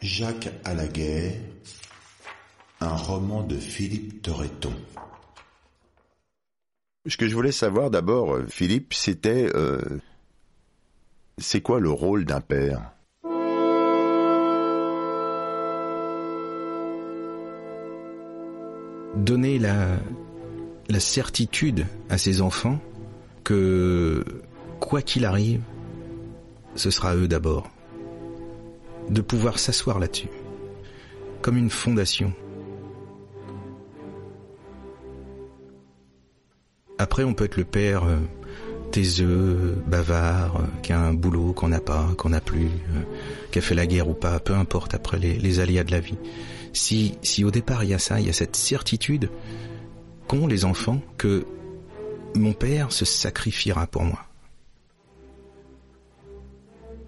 Jacques à la guerre, un roman de Philippe Torreton. Ce que je voulais savoir d'abord, euh, Philippe, c'était euh, c'est quoi le rôle d'un père? Donner la, la certitude à ses enfants que quoi qu'il arrive, ce sera eux d'abord. De pouvoir s'asseoir là-dessus, comme une fondation. Après, on peut être le père euh, taiseux, bavard, euh, qui a un boulot qu'on n'a pas, qu'on n'a plus, euh, qui a fait la guerre ou pas, peu importe après les, les aléas de la vie. Si, si au départ il y a ça, il y a cette certitude qu'ont les enfants que mon père se sacrifiera pour moi.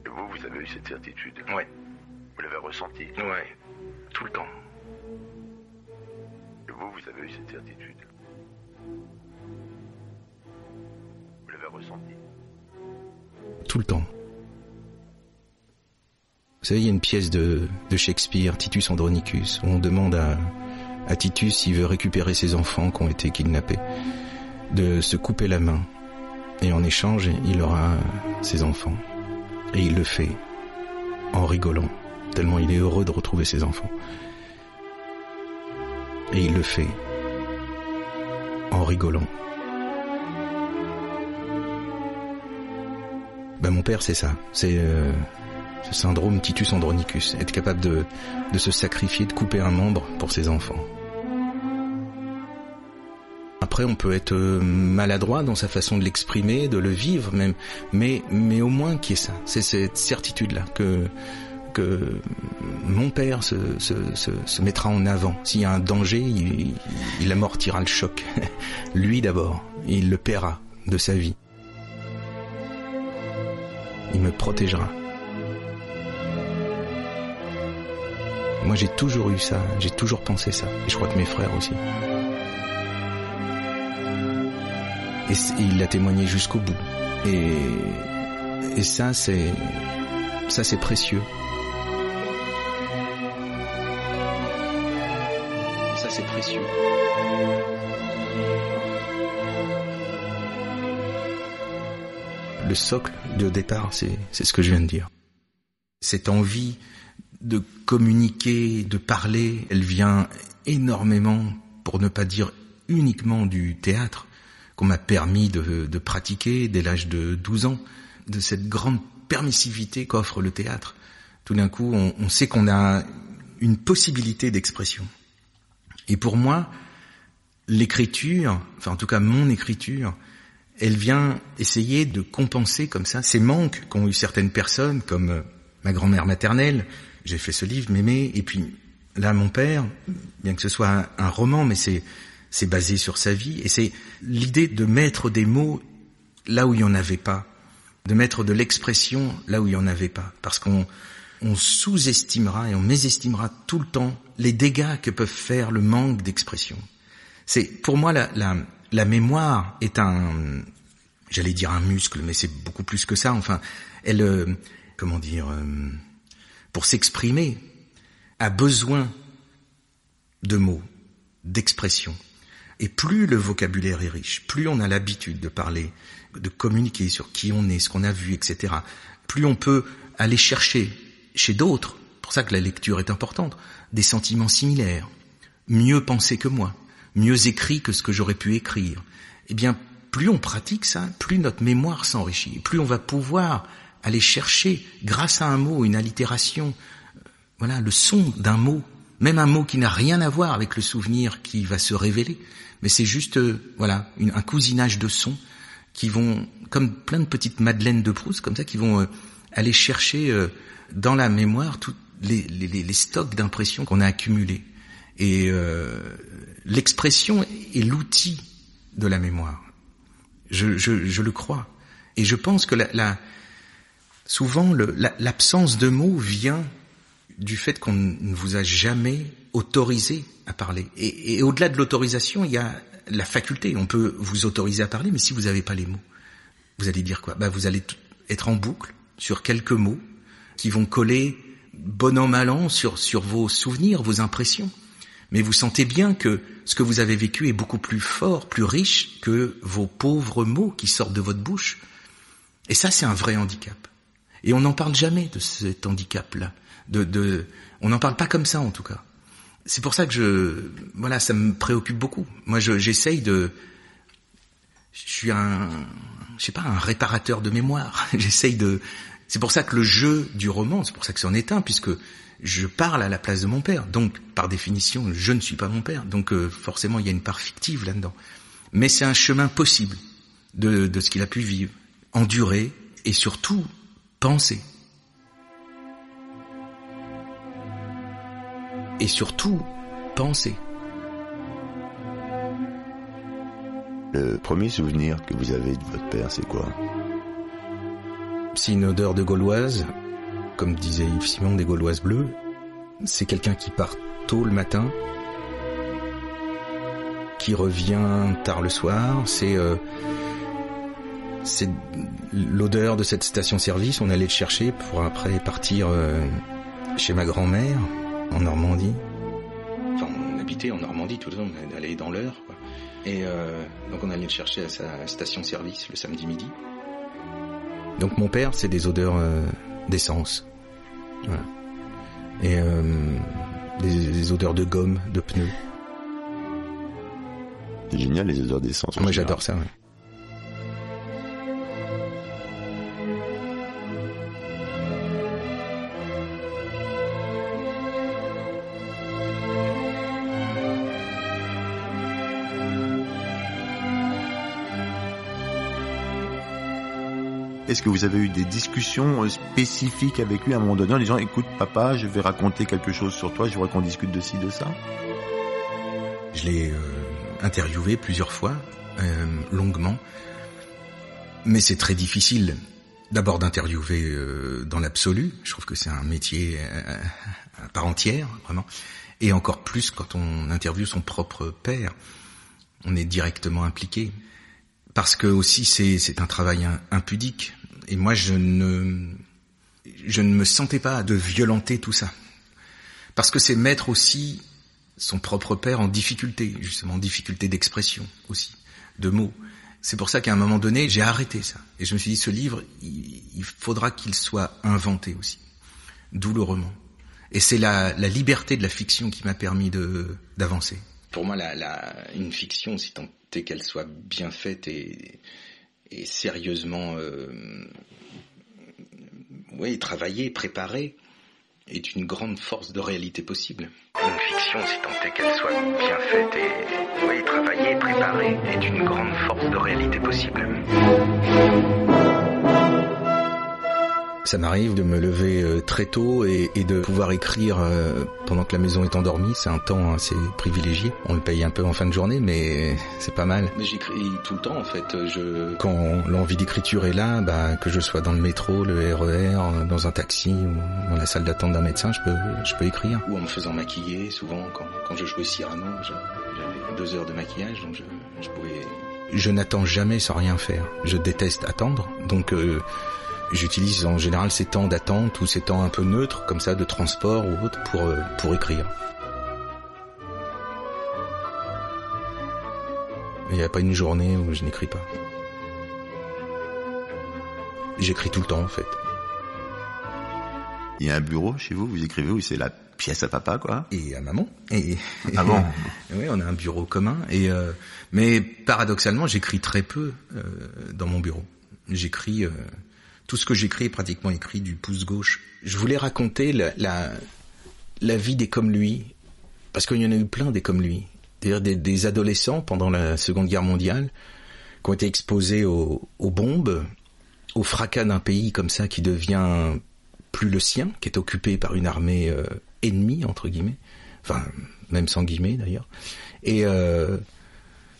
Vous, vous avez eu cette certitude? Ouais. Vous l'avez ressenti Ouais. Tout le temps. Vous, vous avez eu cette certitude Vous l'avez ressenti Tout le temps. Vous savez, il y a une pièce de, de Shakespeare, Titus Andronicus, où on demande à, à Titus s'il veut récupérer ses enfants qui ont été kidnappés, de se couper la main. Et en échange, il aura ses enfants. Et il le fait en rigolant, tellement il est heureux de retrouver ses enfants. Et il le fait en rigolant. Ben mon père, c'est ça. C'est euh, ce syndrome Titus Andronicus. Être capable de, de se sacrifier, de couper un membre pour ses enfants. Après, on peut être euh, maladroit dans sa façon de l'exprimer, de le vivre même, mais mais au moins qu'il y ait ça. C'est cette certitude-là que que mon père se, mettra en avant. S'il y a un danger, il, amortira le choc. Lui d'abord, il le paiera de sa vie. Il me protégera. Moi, j'ai toujours eu ça, j'ai toujours pensé ça, et je crois que mes frères aussi. Et, et il l'a témoigné jusqu'au bout. Et, et ça, c'est ça, c'est précieux. Le socle de départ, c'est ce que je viens de dire. Cette envie de communiquer, de parler, elle vient énormément, pour ne pas dire uniquement du théâtre, qu'on m'a permis de, pratiquer dès l'âge de 12 ans, de cette grande permissivité qu'offre le théâtre. Tout d'un coup, on sait qu'on a une possibilité d'expression. Et pour moi, l'écriture, enfin en tout cas mon écriture, elle vient essayer de compenser comme ça ces manques qu'ont eu certaines personnes, comme euh, ma grand-mère maternelle. J'ai fait ce livre, Mémé, et puis là mon père, bien que ce soit un, roman, mais c'est c'est basé sur sa vie, et c'est l'idée de mettre des mots là où il n'y en avait pas, de mettre de l'expression là où il n'y en avait pas, parce qu'on on sous-estimera et on mésestimera tout le temps les dégâts que peuvent faire le manque d'expression. C'est pour moi la, la, la mémoire est un, j'allais dire un muscle, mais c'est beaucoup plus que ça. Enfin, elle, euh, comment dire, euh, pour s'exprimer, a besoin de mots, d'expression. Et plus le vocabulaire est riche, plus on a l'habitude de parler, de communiquer sur qui on est, ce qu'on a vu, etc. Plus on peut aller chercher chez d'autres, pour ça que la lecture est importante, des sentiments similaires, mieux pensés que moi, mieux écrits que ce que j'aurais pu écrire. Eh bien, plus on pratique ça, plus notre mémoire s'enrichit, plus on va pouvoir aller chercher, grâce à un mot, une allitération, euh, voilà, le son d'un mot, même un mot qui n'a rien à voir avec le souvenir qui va se révéler, mais c'est juste, euh, voilà, un cousinage de sons qui vont, comme plein de petites madeleines de Proust, comme ça, qui vont euh, aller chercher euh, dans la mémoire tous les, les- les- stocks d'impressions qu'on a accumulés. Et euh, l'expression est l'outil de la mémoire. Je, je, je le crois. Et je pense que la, la, souvent l'absence de mots vient du fait qu'on ne vous a jamais autorisé à parler. Et, et au-delà de l'autorisation, il y a la faculté. On peut vous autoriser à parler, mais si vous n'avez pas les mots, vous allez dire quoi? Bah, Vous allez être en boucle sur quelques mots qui vont coller bon an mal an sur, vos souvenirs, vos impressions. Mais vous sentez bien que ce que vous avez vécu est beaucoup plus fort, plus riche que vos pauvres mots qui sortent de votre bouche. Et ça, c'est un vrai handicap. Et on n'en parle jamais de cet handicap-là. On n'en parle pas comme ça, en tout cas. C'est pour ça que je, voilà, ça me préoccupe beaucoup. Moi, j'essaye de, je suis un, je sais pas, un réparateur de mémoire. J'essaye de, c'est pour ça que le jeu du roman, c'est pour ça que c'en est un, puisque je parle à la place de mon père. Donc, par définition, je ne suis pas mon père. Donc, euh, forcément, il y a une part fictive là-dedans. Mais c'est un chemin possible de, de ce qu'il a pu vivre, endurer et surtout penser. Et surtout penser. Le premier souvenir que vous avez de votre père, c'est quoi? C'est une odeur de gauloise, comme disait Yves Simon, des gauloises bleues. C'est quelqu'un qui part tôt le matin, qui revient tard le soir. C'est euh, l'odeur de cette station-service. On allait le chercher pour après partir euh, chez ma grand-mère en Normandie. Enfin, on habitait en Normandie tout le temps, on allait dans l'heure. Et euh, donc on allait le chercher à sa station-service le samedi midi. Donc mon père, c'est des odeurs euh, d'essence. Voilà. Et euh, des, des, odeurs de gomme, de pneus. C'est génial les odeurs d'essence. Moi j'adore ça. Ouais. Est-ce que vous avez eu des discussions spécifiques avec lui à un moment donné en disant écoute papa, je vais raconter quelque chose sur toi, je voudrais qu'on discute de ci, de ça? Je l'ai euh, interviewé plusieurs fois, euh, longuement, mais c'est très difficile d'abord d'interviewer euh, dans l'absolu, je trouve que c'est un métier euh, à part entière, vraiment, et encore plus quand on interviewe son propre père, on est directement impliqué. Parce que aussi c'est un travail impudique. Et moi, je ne, je ne me sentais pas de violenter tout ça. Parce que c'est mettre aussi son propre père en difficulté, justement, en difficulté d'expression aussi, de mots. C'est pour ça qu'à un moment donné, j'ai arrêté ça. Et je me suis dit, ce livre, il, faudra qu'il soit inventé aussi. D'où le roman. Et c'est la, la liberté de la fiction qui m'a permis d'avancer. Pour moi, la, la, une fiction, si tant est qu'elle soit bien faite et, et sérieusement euh, oui, travaillée, préparée, est une grande force de réalité possible. Une fiction, si tant est qu'elle soit bien faite et oui, travaillée, préparée, est une grande force de réalité possible. Ça m'arrive de me lever euh, très tôt et, et, de pouvoir écrire euh, pendant que la maison est endormie. C'est un temps assez privilégié. On le paye un peu en fin de journée, mais c'est pas mal. Mais j'écris tout le temps en fait. Je... Quand l'envie d'écriture est là, bah, que je sois dans le métro, le RER, dans un taxi ou dans la salle d'attente d'un médecin, je peux, je peux écrire. Ou en me faisant maquiller. Souvent, quand, quand je jouais Cyrano, j'avais deux heures de maquillage, donc je, je pouvais. Je n'attends jamais sans rien faire. Je déteste attendre, donc. Euh, J'utilise en général ces temps d'attente ou ces temps un peu neutres, comme ça, de transport ou autre, pour, euh, pour écrire. Il n'y a pas une journée où je n'écris pas. J'écris tout le temps, en fait. Il y a un bureau chez vous, vous écrivez, ou c'est la pièce à papa, quoi Et à maman. Et, ah bon? Oui, on a un bureau commun. Et euh, mais paradoxalement, j'écris très peu euh, dans mon bureau. J'écris... Euh, tout ce que j'écris est pratiquement écrit du pouce gauche. Je voulais raconter la, la, vie des comme lui, parce qu'il y en a eu plein des comme lui. C'est-à-dire des, des, adolescents pendant la Seconde Guerre mondiale qui ont été exposés aux, bombes, au fracas d'un pays comme ça qui devient plus le sien, qui est occupé par une armée euh, ennemie entre guillemets, enfin même sans guillemets d'ailleurs. Et euh,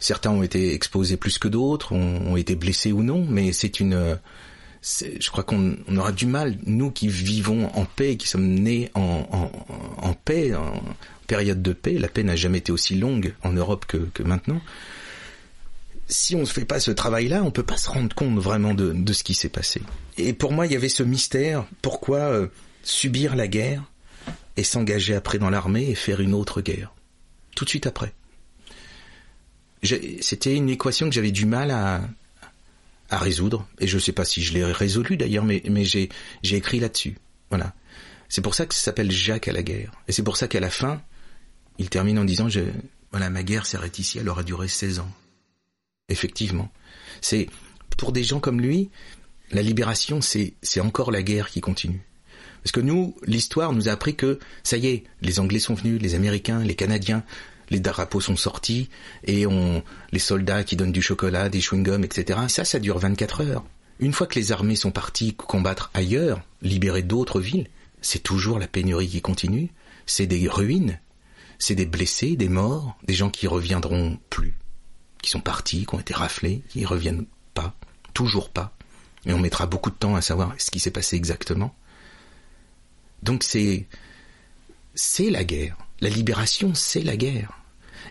certains ont été exposés plus que d'autres, ont, ont été blessés ou non, mais c'est une je crois qu'on on aura du mal, nous qui vivons en paix, qui sommes nés en, en, paix, en période de paix, la paix n'a jamais été aussi longue en Europe que, maintenant. Si on ne fait pas ce travail-là, on peut pas se rendre compte vraiment de, de ce qui s'est passé. Et pour moi, il y avait ce mystère. Pourquoi euh, subir la guerre et s'engager après dans l'armée et faire une autre guerre? Tout de suite après. C'était une équation que j'avais du mal à, à résoudre, et je ne sais pas si je l'ai résolu d'ailleurs, mais, mais j'ai écrit là-dessus. Voilà. C'est pour ça que ça s'appelle Jacques à la guerre. Et c'est pour ça qu'à la fin, il termine en disant, je, voilà, ma guerre s'arrête ici, elle aura duré 16 ans. Effectivement. C'est, pour des gens comme lui, la libération, c'est, c'est encore la guerre qui continue. Parce que nous, l'histoire nous a appris que, ça y est, les Anglais sont venus, les Américains, les Canadiens, les drapeaux sont sortis, et on, les soldats qui donnent du chocolat, des chewing-gums, etc. ça, ça dure 24 heures. Une fois que les armées sont parties combattre ailleurs, libérer d'autres villes, c'est toujours la pénurie qui continue, c'est des ruines, c'est des blessés, des morts, des gens qui reviendront plus, qui sont partis, qui ont été raflés, qui reviennent pas, toujours pas. Et on mettra beaucoup de temps à savoir ce qui s'est passé exactement. Donc c'est c'est la guerre. La libération, c'est la guerre.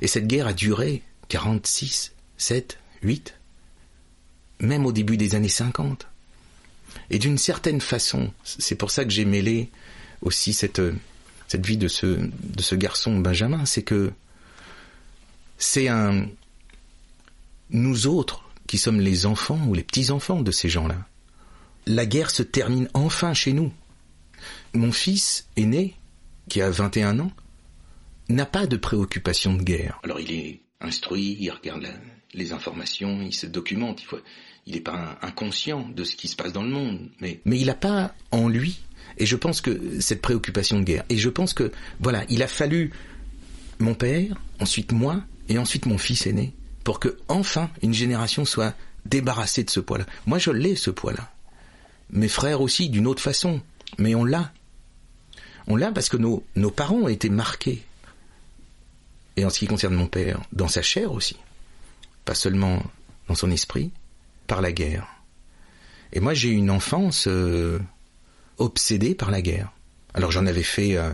Et cette guerre a duré 46, 7, 8, même au début des années 50. Et d'une certaine façon, c'est pour ça que j'ai mêlé aussi cette, vie de ce, de ce garçon Benjamin, c'est que c'est un, nous autres, qui sommes les enfants ou les petits-enfants de ces gens-là, la guerre se termine enfin chez nous. Mon fils aîné, qui a 21 ans, n'a pas de préoccupation de guerre. Alors il est instruit, il regarde les informations, il se documente, il n'est pas inconscient de ce qui se passe dans le monde, mais, mais il n'a pas en lui, et je pense que cette préoccupation de guerre, et je pense que, voilà, il a fallu mon père, ensuite moi, et ensuite mon fils aîné, pour que enfin une génération soit débarrassée de ce poids-là. Moi je l'ai ce poids-là. Mes frères aussi, d'une autre façon, mais on l'a. On l'a parce que nos, nos parents ont été marqués et en ce qui concerne mon père, dans sa chair aussi, pas seulement dans son esprit, par la guerre. Et moi j'ai une enfance euh, obsédée par la guerre. Alors j'en avais fait euh,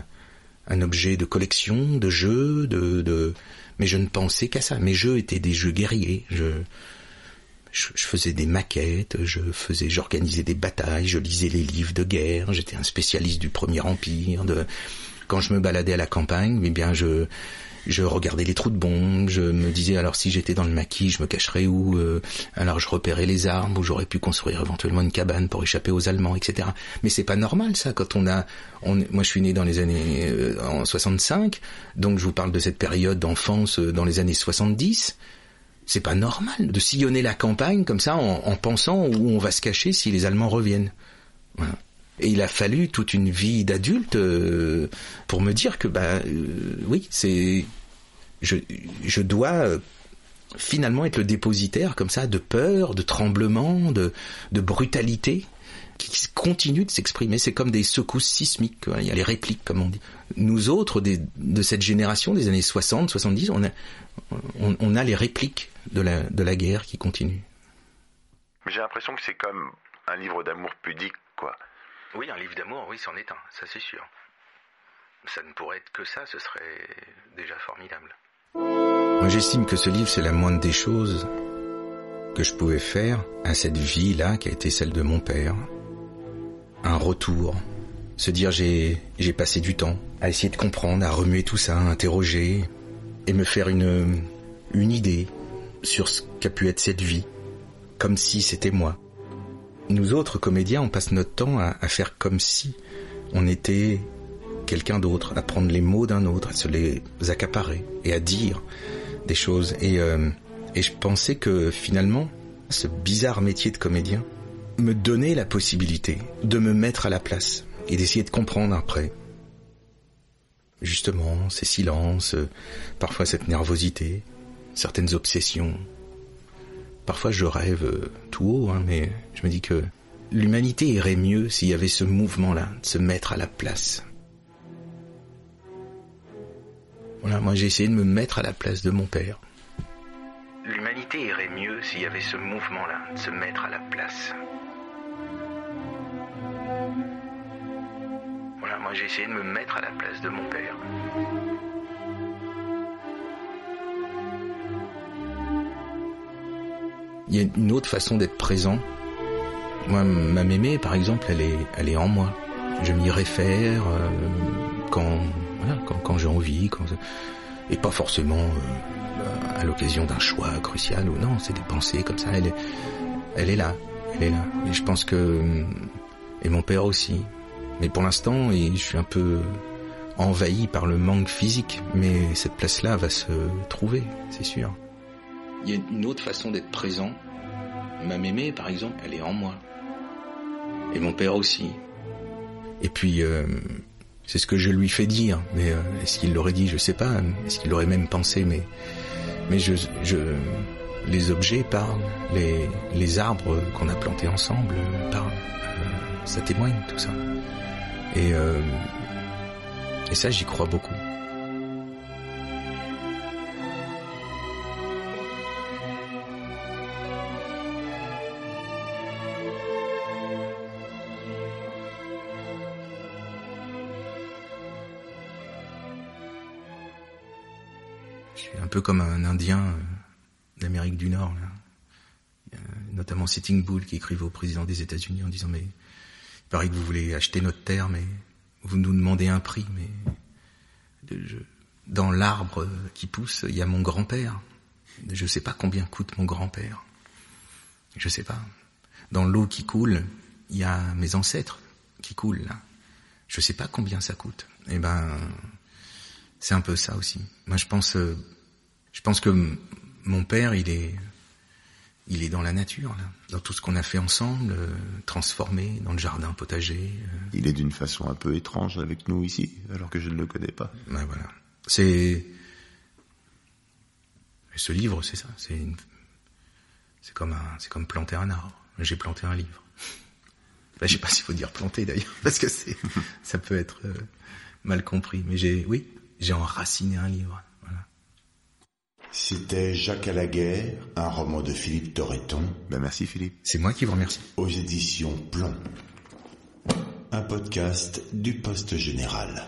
un objet de collection, de jeux, de, mais je ne pensais qu'à ça. Mes jeux étaient des jeux guerriers. Je, faisais des maquettes, je faisais, j'organisais des batailles, je lisais les livres de guerre. J'étais un spécialiste du Premier Empire. Quand je me baladais à la campagne, eh bien je je regardais les trous de bombes, je me disais alors si j'étais dans le maquis, je me cacherais où euh, Alors je repérais les armes où j'aurais pu construire éventuellement une cabane pour échapper aux Allemands, etc. Mais c'est pas normal ça quand on a, on, moi je suis né dans les années euh, en 65, donc je vous parle de cette période d'enfance euh, dans les années 70. C'est pas normal de sillonner la campagne comme ça en, en pensant où on va se cacher si les Allemands reviennent. Voilà. Et il a fallu toute une vie d'adulte euh, pour me dire que bah euh, oui, c'est je, je dois euh, finalement être le dépositaire comme ça de peur, de tremblement, de, de brutalité qui continue de s'exprimer. C'est comme des secousses sismiques. Il y a les répliques, comme on dit. Nous autres, des, de cette génération des années 60, 70, on a, on a les répliques de la, de la guerre qui continue. J'ai l'impression que c'est comme un livre d'amour pudique, quoi. Oui, un livre d'amour, oui, c'en est un, ça c'est sûr. Ça ne pourrait être que ça, ce serait déjà formidable. Moi j'estime que ce livre c'est la moindre des choses que je pouvais faire à cette vie-là qui a été celle de mon père. Un retour. Se dire j'ai, j'ai passé du temps à essayer de comprendre, à remuer tout ça, à interroger et me faire une, une idée sur ce qu'a pu être cette vie, comme si c'était moi. Nous autres comédiens, on passe notre temps à, faire comme si on était quelqu'un d'autre, à prendre les mots d'un autre, à se les accaparer et à dire des choses. Et, euh, et je pensais que finalement, ce bizarre métier de comédien me donnait la possibilité de me mettre à la place et d'essayer de comprendre après. Justement, ces silences, parfois cette nervosité, certaines obsessions, Parfois je rêve euh, tout haut, hein, mais je me dis que l'humanité irait mieux s'il y avait ce mouvement-là, de se mettre à la place. Voilà, moi j'ai essayé de me mettre à la place de mon père. L'humanité irait mieux s'il y avait ce mouvement-là, de se mettre à la place. Voilà, moi j'ai essayé de me mettre à la place de mon père. Il y a une autre façon d'être présent. Moi, ma mémé, par exemple, elle est, elle est en moi. je m'y réfère euh, quand, voilà, quand, j'ai envie, et pas forcément euh, à l'occasion d'un choix crucial ou non, c'est des pensées comme ça. Elle est, elle est là, elle est là. Et je pense que et mon père aussi. Mais pour l'instant, je suis un peu envahi par le manque physique, mais cette place-là va se trouver, c'est sûr. Il y a une autre façon d'être présent. Ma mémé, par exemple, elle est en moi. Et mon père aussi. Et puis, euh, c'est ce que je lui fais dire. Mais euh, est-ce qu'il l'aurait dit? Je sais pas. Est-ce qu'il l'aurait même pensé? Mais, je, les objets parlent, les, arbres qu'on a plantés ensemble parlent. Euh, ça témoigne tout ça. Et ça, j'y crois beaucoup. Peu comme un Indien euh, d'Amérique du Nord, notamment Sitting Bull qui écrivait au président des États-Unis en disant mais il paraît que vous voulez acheter notre terre, mais vous nous demandez un prix, mais dans l'arbre qui pousse, il y a mon grand-père. Je ne sais pas combien coûte mon grand-père. Je ne sais pas. Dans l'eau qui coule, il y a mes ancêtres qui coulent. Je ne sais pas combien ça coûte. Eh ben, c'est un peu ça aussi. Moi, je pense, euh, je pense que mon père, il est, il est dans la nature, là, dans tout ce qu'on a fait ensemble, euh, transformé dans le jardin potager. Euh. Il est d'une façon un peu étrange avec nous ici, alors que je ne le connais pas. Ben voilà. C'est ce livre, c'est ça. C'est une... c'est comme un, c'est comme planter un arbre. J'ai planté un livre. Ben, je sais pas s'il faut dire planter d'ailleurs, parce que c'est, ça peut être euh, mal compris. Mais j'ai, oui, j'ai enraciné un livre. C'était Jacques à la guerre, un roman de Philippe Torreton. Ben merci Philippe. C'est moi qui vous remercie. Aux éditions Plomb. Un podcast du Poste Général.